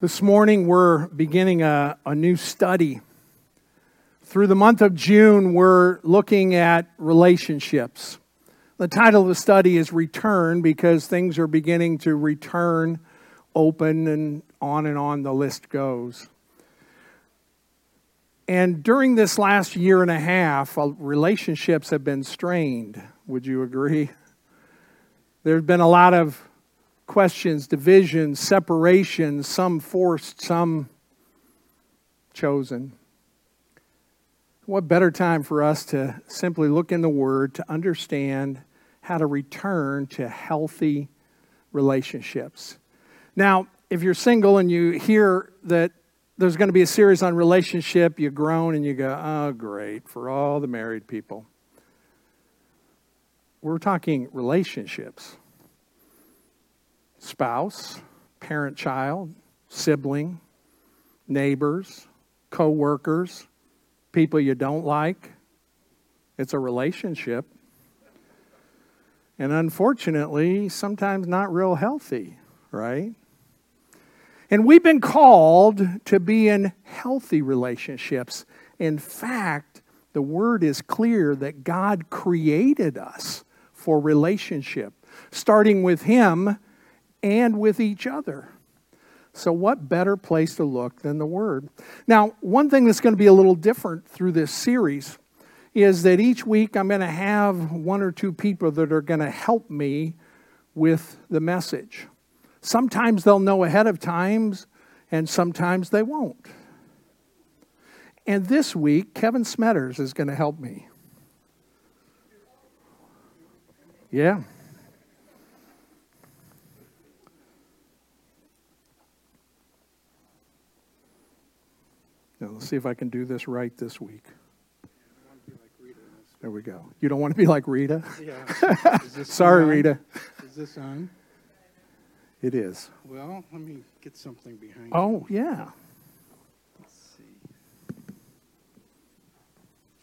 This morning, we're beginning a, a new study. Through the month of June, we're looking at relationships. The title of the study is Return because things are beginning to return, open, and on and on the list goes. And during this last year and a half, uh, relationships have been strained. Would you agree? There's been a lot of questions, divisions, separations, some forced, some chosen. What better time for us to simply look in the Word to understand how to return to healthy relationships? Now, if you're single and you hear that there's going to be a series on relationship, you groan and you go, oh, great, for all the married people. We're talking relationships spouse, parent child, sibling, neighbors, co workers, people you don't like. It's a relationship. And unfortunately, sometimes not real healthy, right? And we've been called to be in healthy relationships. In fact, the word is clear that God created us for relationship, starting with Him and with each other. So, what better place to look than the Word? Now, one thing that's going to be a little different through this series is that each week I'm going to have one or two people that are going to help me with the message. Sometimes they'll know ahead of times, and sometimes they won't. And this week, Kevin Smetters is going to help me. Yeah. Let's see if I can do this right this week. There we go. You don't want to be like Rita? Yeah. Sorry, Rita. Is this on? It is. Well, let me get something behind. Oh, yeah. Let's see.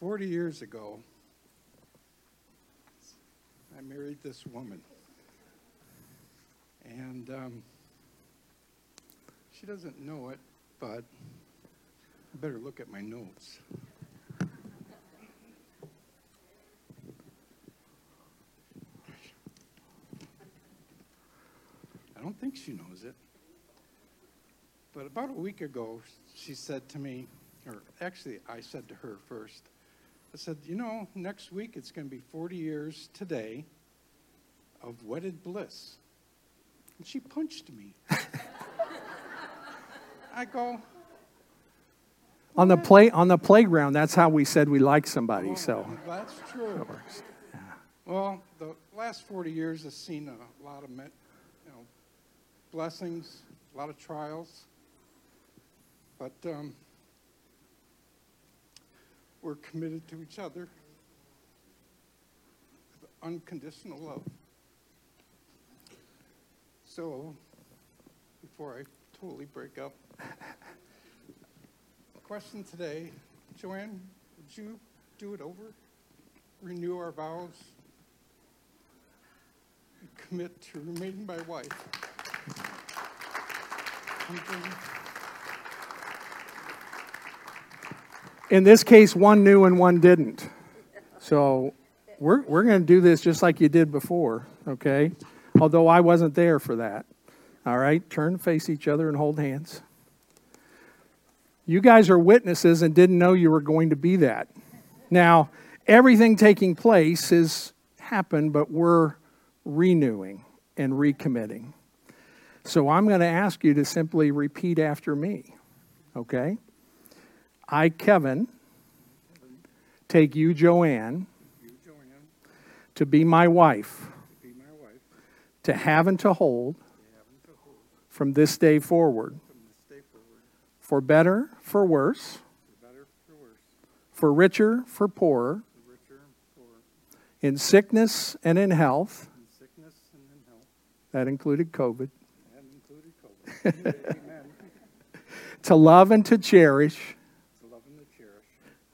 Forty years ago, I married this woman, and um, she doesn't know it, but better look at my notes. I don't think she knows it. But about a week ago, she said to me, or actually, I said to her first, I said, You know, next week it's going to be 40 years today of wedded bliss. And she punched me. I go, On the play on the playground, that's how we said we like somebody. well, So that's true. Well, the last 40 years has seen a lot of you know, blessings, a lot of trials. But um, we're committed to each other with unconditional love. So, before I totally break up, question today Joanne, would you do it over? Renew our vows? Commit to remaining my wife? In this case, one knew and one didn't. So we're we're going to do this just like you did before, okay? Although I wasn't there for that. All right, turn, face each other, and hold hands. You guys are witnesses and didn't know you were going to be that. Now, everything taking place has happened, but we're renewing and recommitting. So I'm going to ask you to simply repeat after me, okay? I, Kevin, take you, Joanne, to be my wife, to have and to hold from this day forward, from this day forward, for better, for worse, for better, for worse, for richer, for poorer, richer, for in sickness and in health. in sickness and in health, That included COVID. and included COVID. To love and to cherish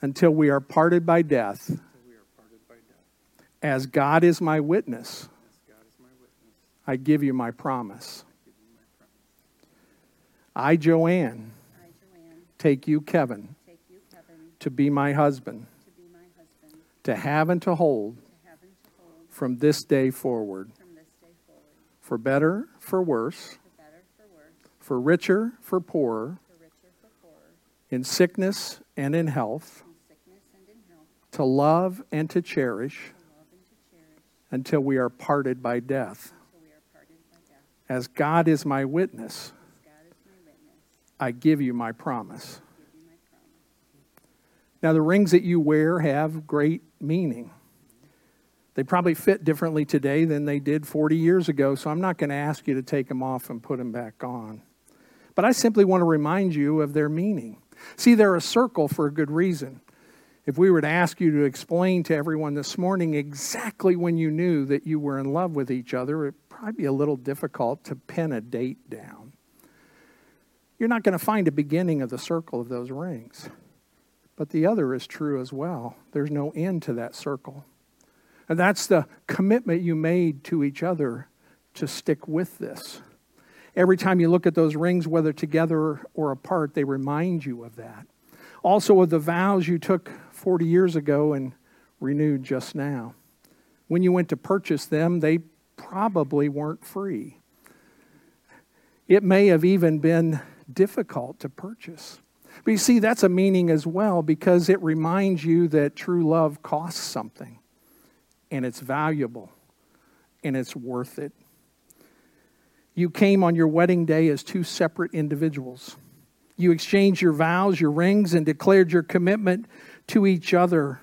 until we are parted by death, until we are parted by death. as God is my witness. Is my witness, I give my promise. I give you my promise. I, Joanne, take you, Kevin, take you, Kevin, to be my husband, to be my husband, to have and to hold to and to hold from this day forward, from this day forward, for better, for worse, for better, for worse, for richer, for poorer, for richer, for poorer, in sickness and in health, in sickness and in health, to love and to cherish cherish, until we are parted by death. until we are parted by death. As God is my witness, As God is my witness, I give you my promise. Now, the rings that you wear have great meaning. They probably fit differently today than they did 40 years ago, so I'm not going to ask you to take them off and put them back on. But I simply want to remind you of their meaning. See, they're a circle for a good reason. If we were to ask you to explain to everyone this morning exactly when you knew that you were in love with each other, it'd probably be a little difficult to pin a date down. You're not going to find a beginning of the circle of those rings. But the other is true as well. There's no end to that circle. And that's the commitment you made to each other to stick with this. Every time you look at those rings, whether together or apart, they remind you of that. Also, of the vows you took 40 years ago and renewed just now. When you went to purchase them, they probably weren't free. It may have even been difficult to purchase. But you see, that's a meaning as well because it reminds you that true love costs something and it's valuable and it's worth it. You came on your wedding day as two separate individuals. You exchanged your vows, your rings, and declared your commitment to each other,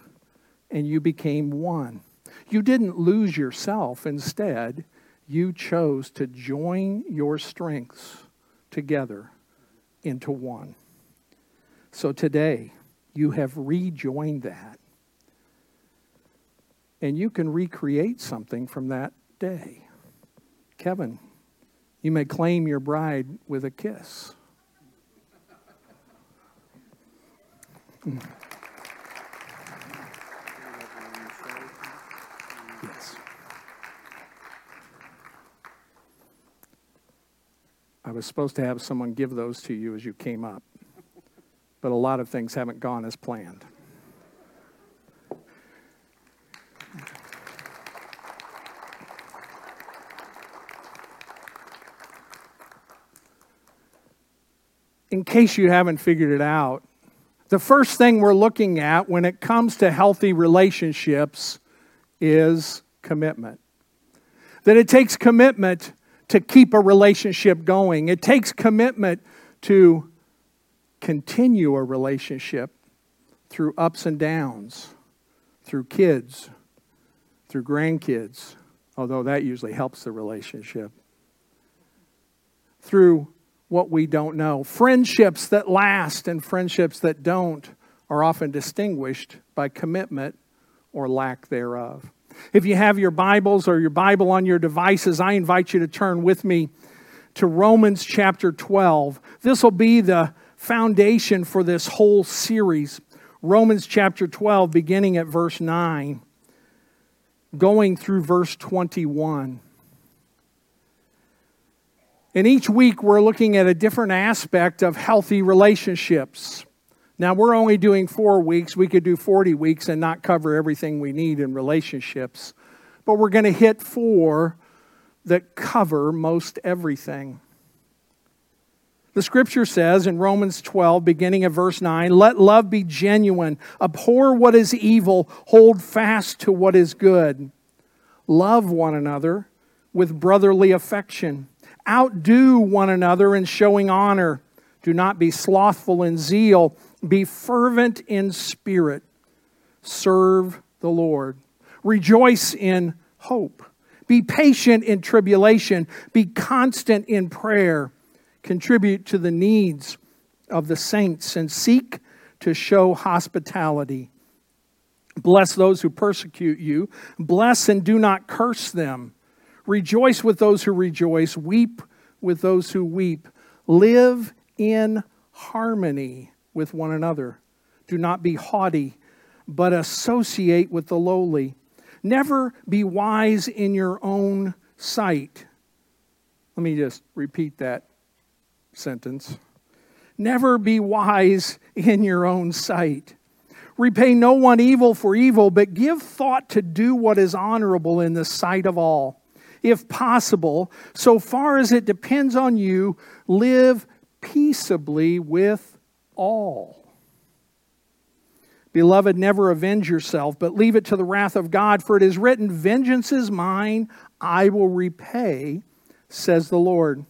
and you became one. You didn't lose yourself. Instead, you chose to join your strengths together into one. So today, you have rejoined that. And you can recreate something from that day. Kevin, you may claim your bride with a kiss. Mm. Yes. I was supposed to have someone give those to you as you came up, but a lot of things haven't gone as planned. In case you haven't figured it out, the first thing we're looking at when it comes to healthy relationships is commitment. That it takes commitment to keep a relationship going, it takes commitment to continue a relationship through ups and downs, through kids, through grandkids, although that usually helps the relationship, through what we don't know. Friendships that last and friendships that don't are often distinguished by commitment or lack thereof. If you have your Bibles or your Bible on your devices, I invite you to turn with me to Romans chapter 12. This will be the foundation for this whole series. Romans chapter 12, beginning at verse 9, going through verse 21. And each week we're looking at a different aspect of healthy relationships. Now, we're only doing four weeks. We could do 40 weeks and not cover everything we need in relationships. But we're going to hit four that cover most everything. The scripture says in Romans 12, beginning at verse 9, let love be genuine, abhor what is evil, hold fast to what is good. Love one another with brotherly affection. Outdo one another in showing honor. Do not be slothful in zeal. Be fervent in spirit. Serve the Lord. Rejoice in hope. Be patient in tribulation. Be constant in prayer. Contribute to the needs of the saints and seek to show hospitality. Bless those who persecute you. Bless and do not curse them. Rejoice with those who rejoice. Weep with those who weep. Live in harmony with one another. Do not be haughty, but associate with the lowly. Never be wise in your own sight. Let me just repeat that sentence. Never be wise in your own sight. Repay no one evil for evil, but give thought to do what is honorable in the sight of all. If possible, so far as it depends on you, live peaceably with all. Beloved, never avenge yourself, but leave it to the wrath of God, for it is written, Vengeance is mine, I will repay, says the Lord.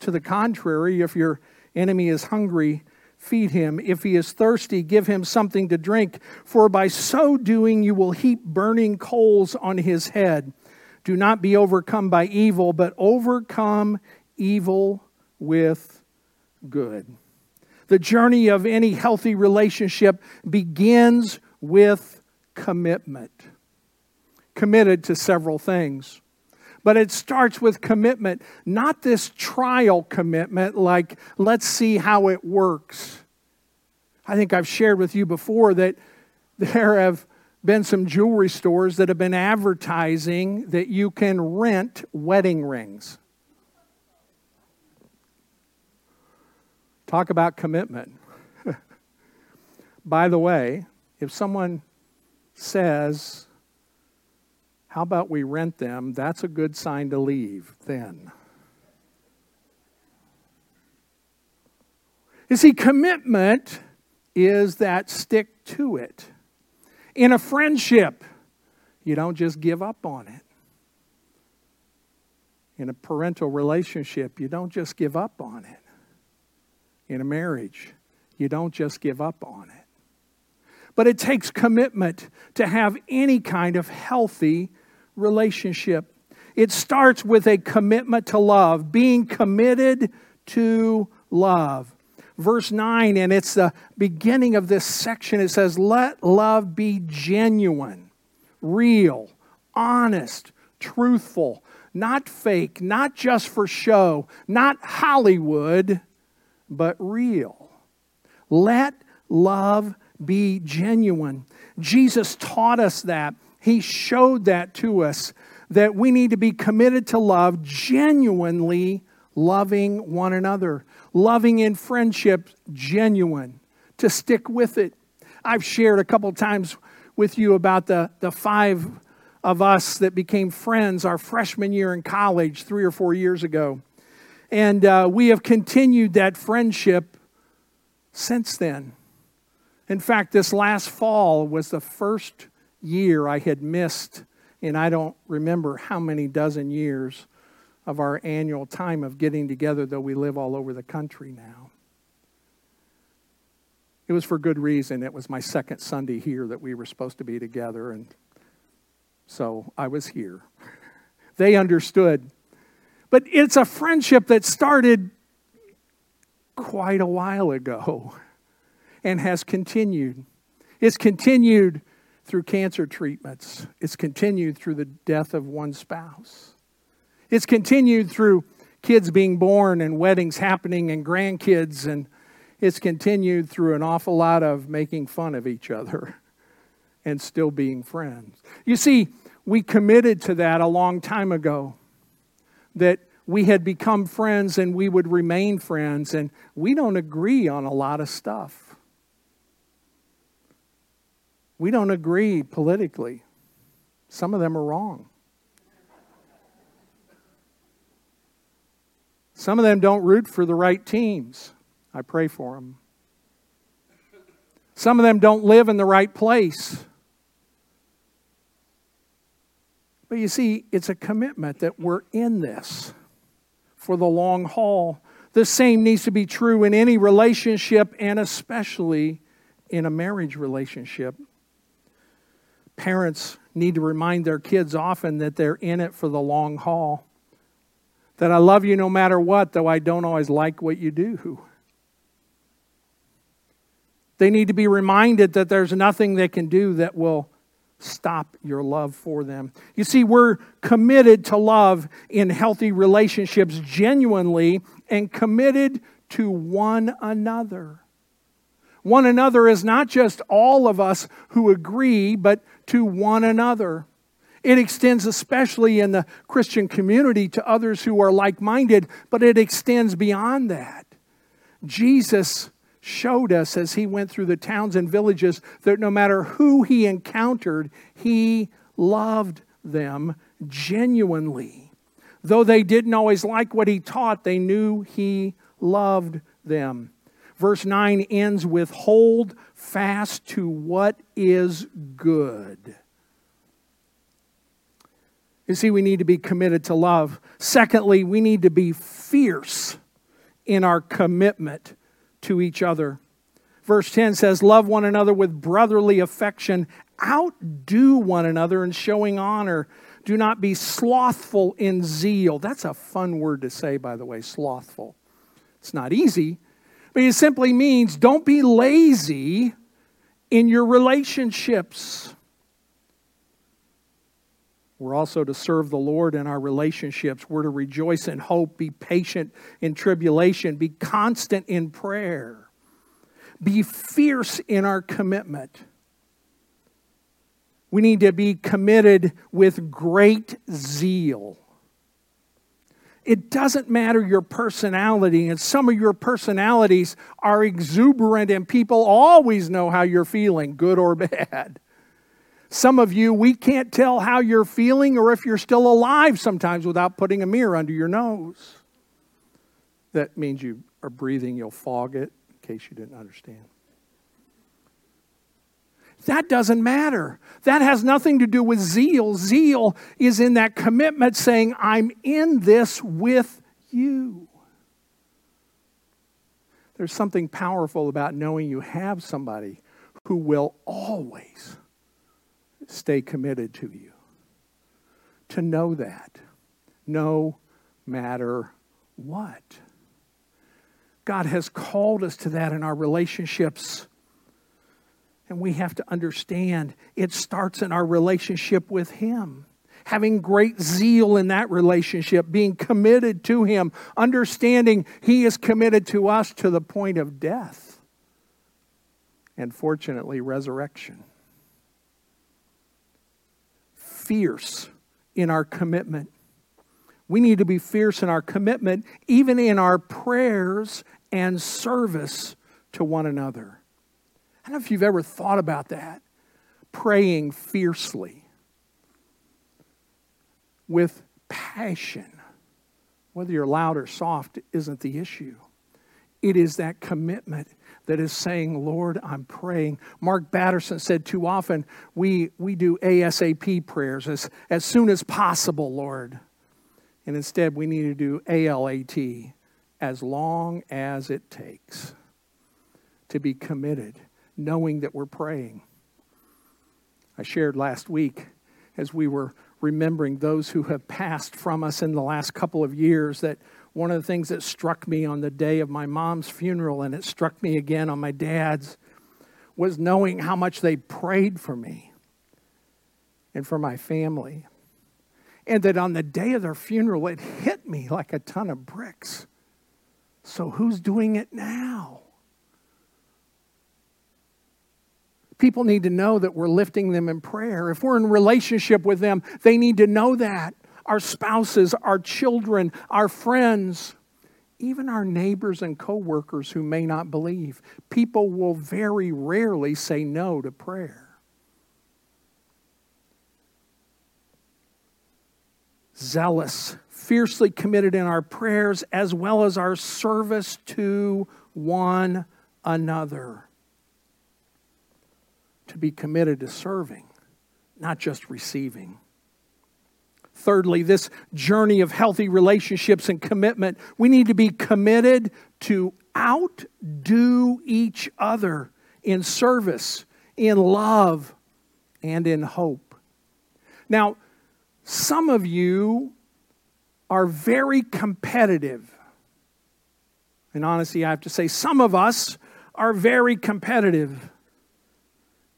To the contrary, if your enemy is hungry, feed him. If he is thirsty, give him something to drink, for by so doing you will heap burning coals on his head. Do not be overcome by evil, but overcome evil with good. The journey of any healthy relationship begins with commitment. Committed to several things. But it starts with commitment, not this trial commitment like, let's see how it works. I think I've shared with you before that there have been some jewelry stores that have been advertising that you can rent wedding rings. Talk about commitment. By the way, if someone says, How about we rent them? that's a good sign to leave then. You see, commitment is that stick to it. In a friendship, you don't just give up on it. In a parental relationship, you don't just give up on it in a marriage. You don't just give up on it. But it takes commitment to have any kind of healthy relationship. It starts with a commitment to love, being committed to love. Verse 9, and it's the beginning of this section, it says, Let love be genuine, real, honest, truthful, not fake, not just for show, not Hollywood but real. Let love be genuine. Jesus taught us that. He showed that to us that we need to be committed to love, genuinely loving one another, loving in friendship, genuine, to stick with it. I've shared a couple times with you about the, the five of us that became friends our freshman year in college three or four years ago. And uh, we have continued that friendship since then. In fact, this last fall was the first year I had missed, and I don't remember how many dozen years of our annual time of getting together, though we live all over the country now. It was for good reason. It was my second Sunday here that we were supposed to be together, and so I was here. they understood but it's a friendship that started quite a while ago and has continued. It's continued through cancer treatments, it's continued through the death of one spouse, it's continued through kids being born and weddings happening and grandkids, and it's continued through an awful lot of making fun of each other and still being friends. You see, we committed to that a long time ago that we had become friends and we would remain friends, and we don't agree on a lot of stuff. We don't agree politically. Some of them are wrong. Some of them don't root for the right teams. I pray for them. Some of them don't live in the right place. But you see, it's a commitment that we're in this for the long haul. The same needs to be true in any relationship and especially in a marriage relationship. Parents need to remind their kids often that they're in it for the long haul. That I love you no matter what, though I don't always like what you do. They need to be reminded that there's nothing they can do that will stop your love for them. You see, we're committed to love in healthy relationships genuinely and committed to one another. One another is not just all of us who agree, but to one another. It extends especially in the Christian community to others who are like minded, but it extends beyond that. Jesus showed us as he went through the towns and villages that no matter who he encountered, he loved them genuinely. Though they didn't always like what he taught, they knew he loved them. Verse 9 ends with hold fast to what is good. You see, we need to be committed to love. Secondly, we need to be fierce in our commitment to each other. Verse 10 says, Love one another with brotherly affection, outdo one another in showing honor. Do not be slothful in zeal. That's a fun word to say, by the way, slothful. It's not easy, but it simply means don't be lazy in your relationships. We're also to serve the Lord in our relationships. We're to rejoice in hope, be patient in tribulation, be constant in prayer, be fierce in our commitment. We need to be committed with great zeal. It doesn't matter your personality, and some of your personalities are exuberant, and people always know how you're feeling, good or bad. Some of you, we can't tell how you're feeling or if you're still alive sometimes without putting a mirror under your nose. That means you are breathing, you'll fog it, in case you didn't understand. That doesn't matter. That has nothing to do with zeal. Zeal is in that commitment saying, I'm in this with you. There's something powerful about knowing you have somebody who will always stay committed to you. To know that, no matter what. God has called us to that in our relationships. And we have to understand it starts in our relationship with Him. Having great zeal in that relationship, being committed to Him, understanding He is committed to us to the point of death and fortunately, resurrection fierce in our commitment. We need to be fierce in our commitment, even in our prayers and service to one another. I don't know if you've ever thought about that. Praying fiercely with passion. Whether you're loud or soft isn't the issue. It is that commitment that is saying, Lord, I'm praying. Mark Batterson said too often, we, we do ASAP prayers as, as soon as possible, Lord. And instead, we need to do ALAT, as long as it takes to be committed, knowing that we're praying. I shared last week as we were remembering those who have passed from us in the last couple of years that one of the things that struck me on the day of my mom's funeral, and it struck me again on my dad's, was knowing how much they prayed for me and for my family. And that on the day of their funeral, it hit me like a ton of bricks. So, who's doing it now? People need to know that we're lifting them in prayer. If we're in relationship with them, they need to know that our spouses, our children, our friends, even our neighbors and coworkers who may not believe. People will very rarely say no to prayer. Zealous, fiercely committed in our prayers as well as our service to one another. To be committed to serving, not just receiving. Thirdly, this journey of healthy relationships and commitment, we need to be committed to outdo each other in service, in love, and in hope. Now, some of you are very competitive. And honestly, I have to say, some of us are very competitive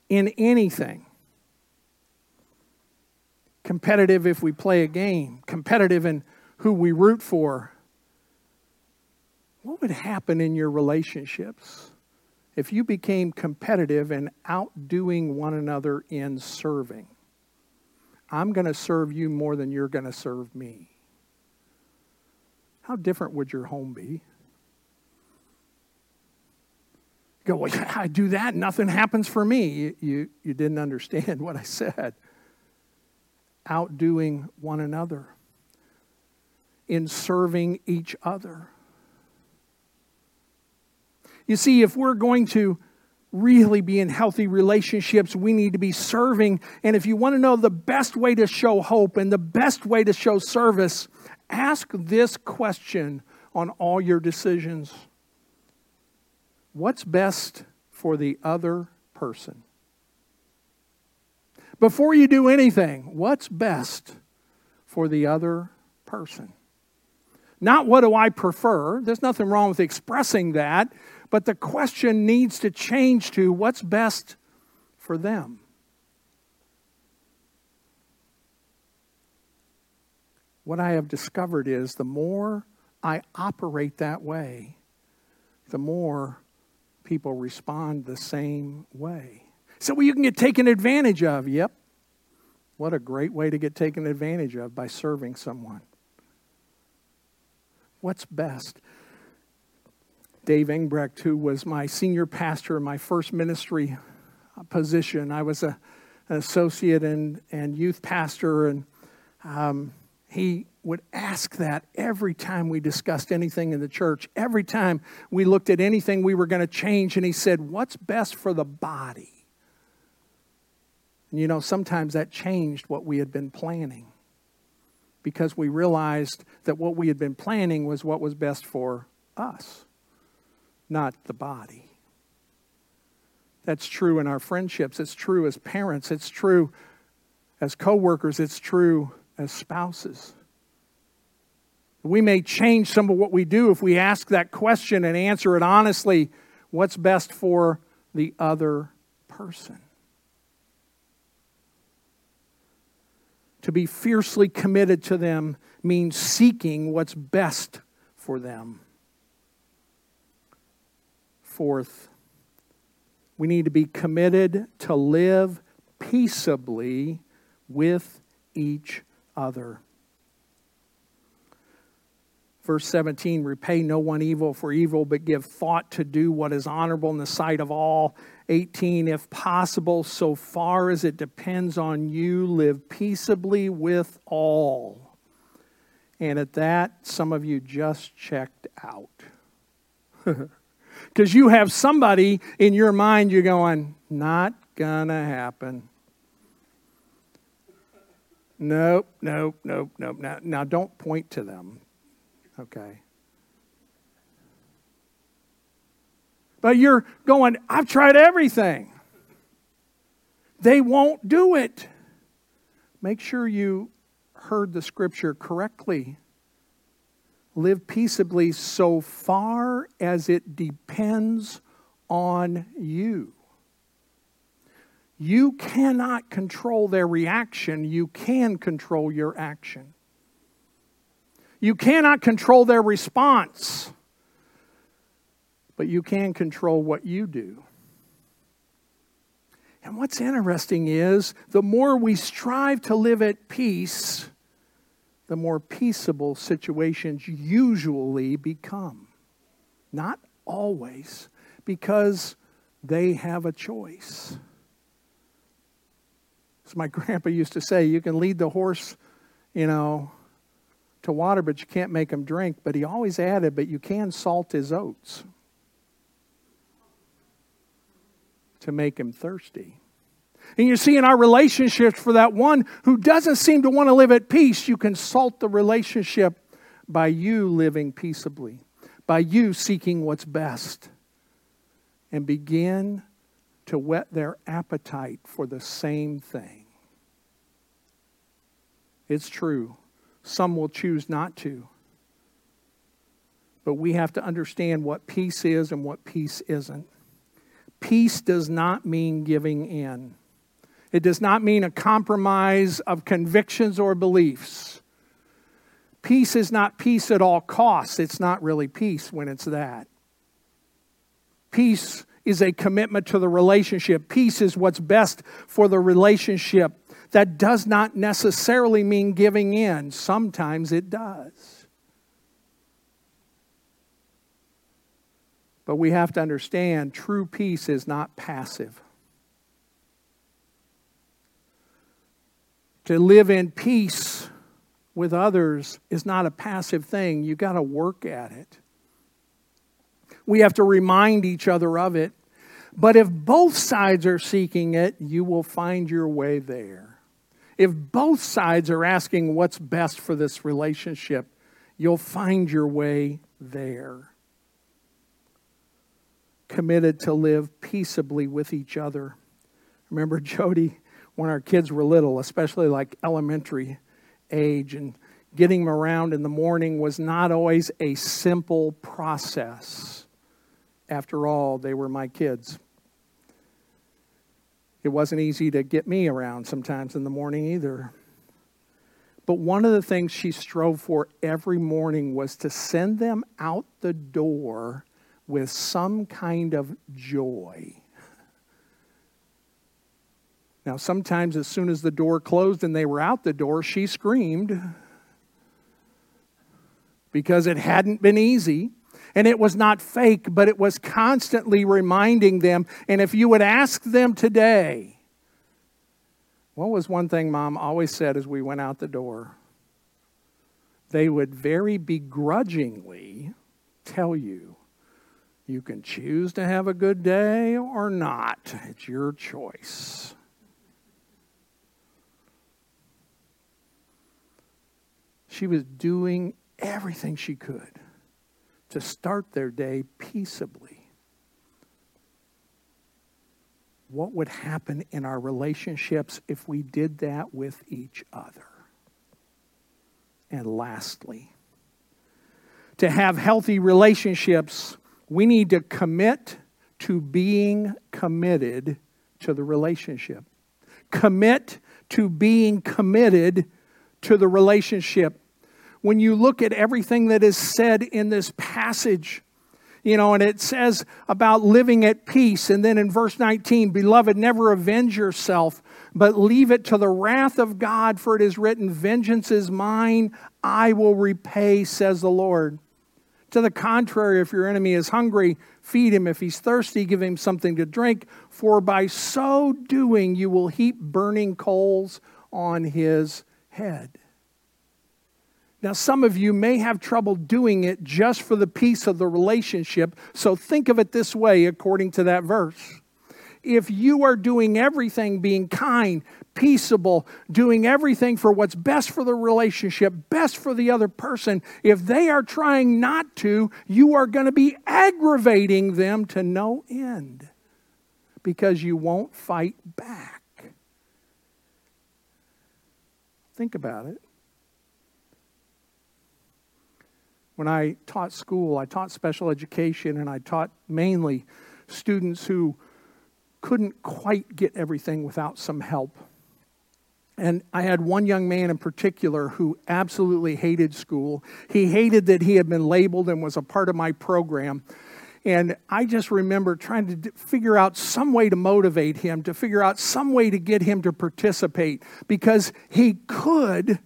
in anything competitive if we play a game, competitive in who we root for. What would happen in your relationships if you became competitive and outdoing one another in serving? I'm going to serve you more than you're going to serve me. How different would your home be? You go, well, I do that, nothing happens for me. You, you, you didn't understand what I said. Outdoing one another, in serving each other. You see, if we're going to really be in healthy relationships, we need to be serving. And if you want to know the best way to show hope and the best way to show service, ask this question on all your decisions What's best for the other person? Before you do anything, what's best for the other person? Not what do I prefer. There's nothing wrong with expressing that. But the question needs to change to what's best for them. What I have discovered is the more I operate that way, the more people respond the same way. So well, you can get taken advantage of. Yep. What a great way to get taken advantage of by serving someone. What's best? Dave Engbrecht, who was my senior pastor in my first ministry position. I was a, an associate and, and youth pastor, and um, he would ask that every time we discussed anything in the church, every time we looked at anything we were going to change, and he said, What's best for the body? And you know, sometimes that changed what we had been planning because we realized that what we had been planning was what was best for us not the body. That's true in our friendships. It's true as parents. It's true as coworkers. It's true as spouses. We may change some of what we do if we ask that question and answer it honestly what's best for the other person? To be fiercely committed to them means seeking what's best for them. Fourth, we need to be committed to live peaceably with each other. Verse 17 repay no one evil for evil, but give thought to do what is honorable in the sight of all. 18 if possible, so far as it depends on you, live peaceably with all. And at that, some of you just checked out. Because you have somebody in your mind, you're going, not gonna happen. Nope, nope, nope, nope. Now, now don't point to them, okay? But you're going, I've tried everything. They won't do it. Make sure you heard the scripture correctly live peaceably so far as it depends on you. You cannot control their reaction, you can control your action. You cannot control their response, but you can control what you do. And what's interesting is the more we strive to live at peace, the more peaceable situations usually become. Not always, because they have a choice. As my grandpa used to say, you can lead the horse, you know, to water, but you can't make him drink. But he always added, but you can salt his oats to make him thirsty. And you see in our relationships, for that one who doesn't seem to want to live at peace, you consult the relationship by you living peaceably, by you seeking what's best, and begin to whet their appetite for the same thing. It's true. Some will choose not to. But we have to understand what peace is and what peace isn't. Peace does not mean giving in. It does not mean a compromise of convictions or beliefs. Peace is not peace at all costs. It's not really peace when it's that. Peace is a commitment to the relationship. Peace is what's best for the relationship. That does not necessarily mean giving in, sometimes it does. But we have to understand true peace is not passive. To live in peace with others is not a passive thing. You've got to work at it. We have to remind each other of it. But if both sides are seeking it, you will find your way there. If both sides are asking what's best for this relationship, you'll find your way there. Committed to live peaceably with each other. Remember, Jody, when our kids were little, especially like elementary age, and getting them around in the morning was not always a simple process. After all, they were my kids. It wasn't easy to get me around sometimes in the morning either. But one of the things she strove for every morning was to send them out the door with some kind of joy. Now, sometimes as soon as the door closed and they were out the door, she screamed because it hadn't been easy. And it was not fake, but it was constantly reminding them. And if you would ask them today, what was one thing mom always said as we went out the door? They would very begrudgingly tell you, you can choose to have a good day or not. It's your choice. She was doing everything she could to start their day peaceably. What would happen in our relationships if we did that with each other? And lastly, to have healthy relationships, we need to commit to being committed to the relationship. Commit to being committed to the relationship when you look at everything that is said in this passage, you know, and it says about living at peace. And then in verse 19, beloved, never avenge yourself, but leave it to the wrath of God, for it is written, Vengeance is mine, I will repay, says the Lord. To the contrary, if your enemy is hungry, feed him. If he's thirsty, give him something to drink, for by so doing you will heap burning coals on his head. Now, some of you may have trouble doing it just for the peace of the relationship. So think of it this way, according to that verse. If you are doing everything, being kind, peaceable, doing everything for what's best for the relationship, best for the other person, if they are trying not to, you are going to be aggravating them to no end because you won't fight back. Think about it. When I taught school, I taught special education, and I taught mainly students who couldn't quite get everything without some help. And I had one young man in particular who absolutely hated school. He hated that he had been labeled and was a part of my program. And I just remember trying to figure out some way to motivate him, to figure out some way to get him to participate because he could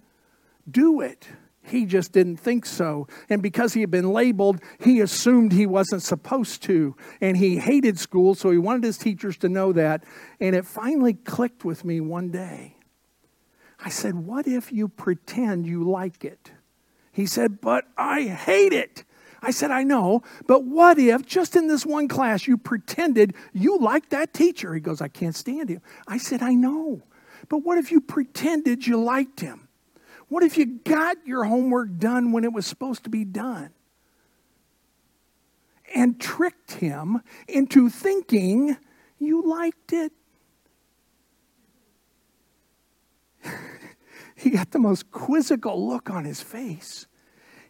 do it. He just didn't think so. And because he had been labeled, he assumed he wasn't supposed to. And he hated school, so he wanted his teachers to know that. And it finally clicked with me one day. I said, What if you pretend you like it? He said, But I hate it. I said, I know, but what if just in this one class you pretended you liked that teacher? He goes, I can't stand him. I said, I know, but what if you pretended you liked him? What if you got your homework done when it was supposed to be done? And tricked him into thinking you liked it. he got the most quizzical look on his face.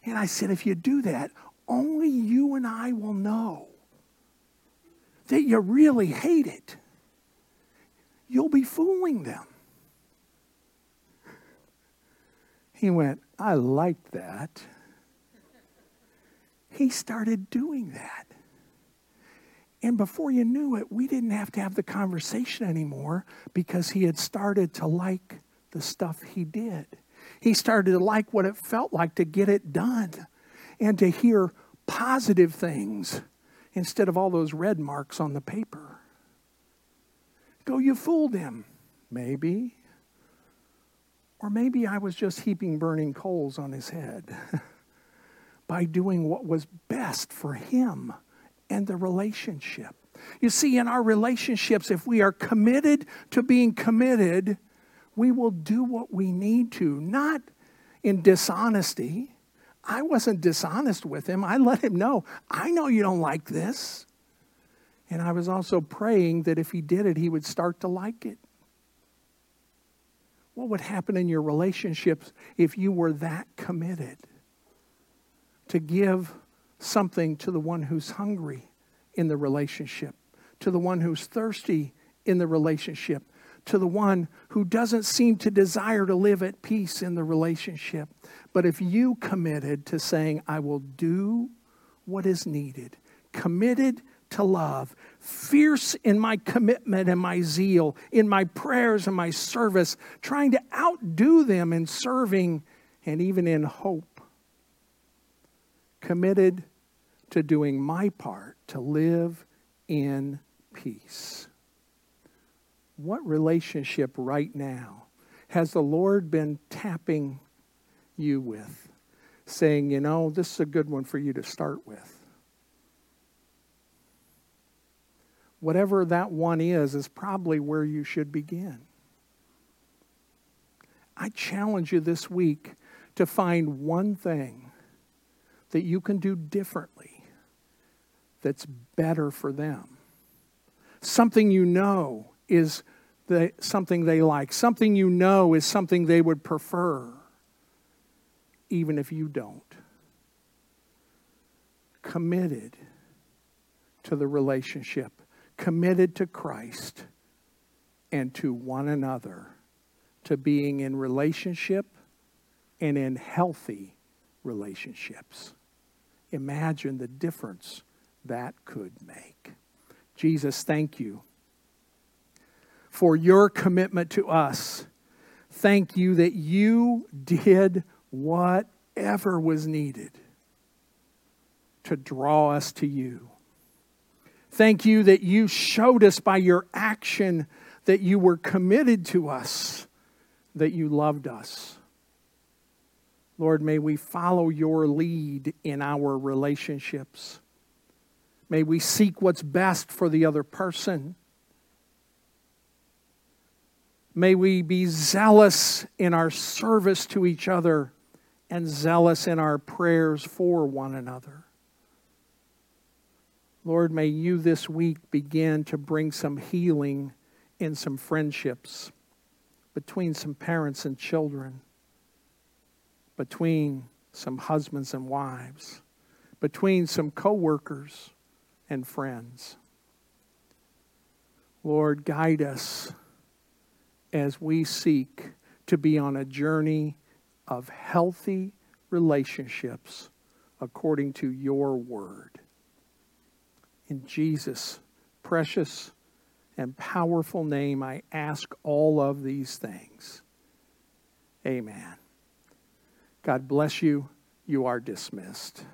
And I said, if you do that, only you and I will know that you really hate it. You'll be fooling them. He went, I like that. He started doing that. And before you knew it, we didn't have to have the conversation anymore because he had started to like the stuff he did. He started to like what it felt like to get it done and to hear positive things instead of all those red marks on the paper. Go, you fooled him. Maybe. Or maybe I was just heaping burning coals on his head by doing what was best for him and the relationship. You see, in our relationships, if we are committed to being committed, we will do what we need to, not in dishonesty. I wasn't dishonest with him. I let him know, I know you don't like this. And I was also praying that if he did it, he would start to like it. What would happen in your relationships if you were that committed to give something to the one who's hungry in the relationship, to the one who's thirsty in the relationship, to the one who doesn't seem to desire to live at peace in the relationship? But if you committed to saying, I will do what is needed, committed to love, fierce in my commitment and my zeal, in my prayers and my service, trying to outdo them in serving and even in hope. Committed to doing my part to live in peace. What relationship right now has the Lord been tapping you with, saying, you know, this is a good one for you to start with? Whatever that one is, is probably where you should begin. I challenge you this week to find one thing that you can do differently that's better for them. Something you know is the, something they like, something you know is something they would prefer, even if you don't. Committed to the relationship committed to Christ and to one another, to being in relationship and in healthy relationships. Imagine the difference that could make. Jesus, thank you for your commitment to us. Thank you that you did whatever was needed to draw us to you. Thank you that you showed us by your action that you were committed to us, that you loved us. Lord, may we follow your lead in our relationships. May we seek what's best for the other person. May we be zealous in our service to each other and zealous in our prayers for one another. Lord, may you this week begin to bring some healing in some friendships between some parents and children, between some husbands and wives, between some coworkers and friends. Lord, guide us as we seek to be on a journey of healthy relationships according to your word. In Jesus' precious and powerful name, I ask all of these things. Amen. God bless you. You are dismissed.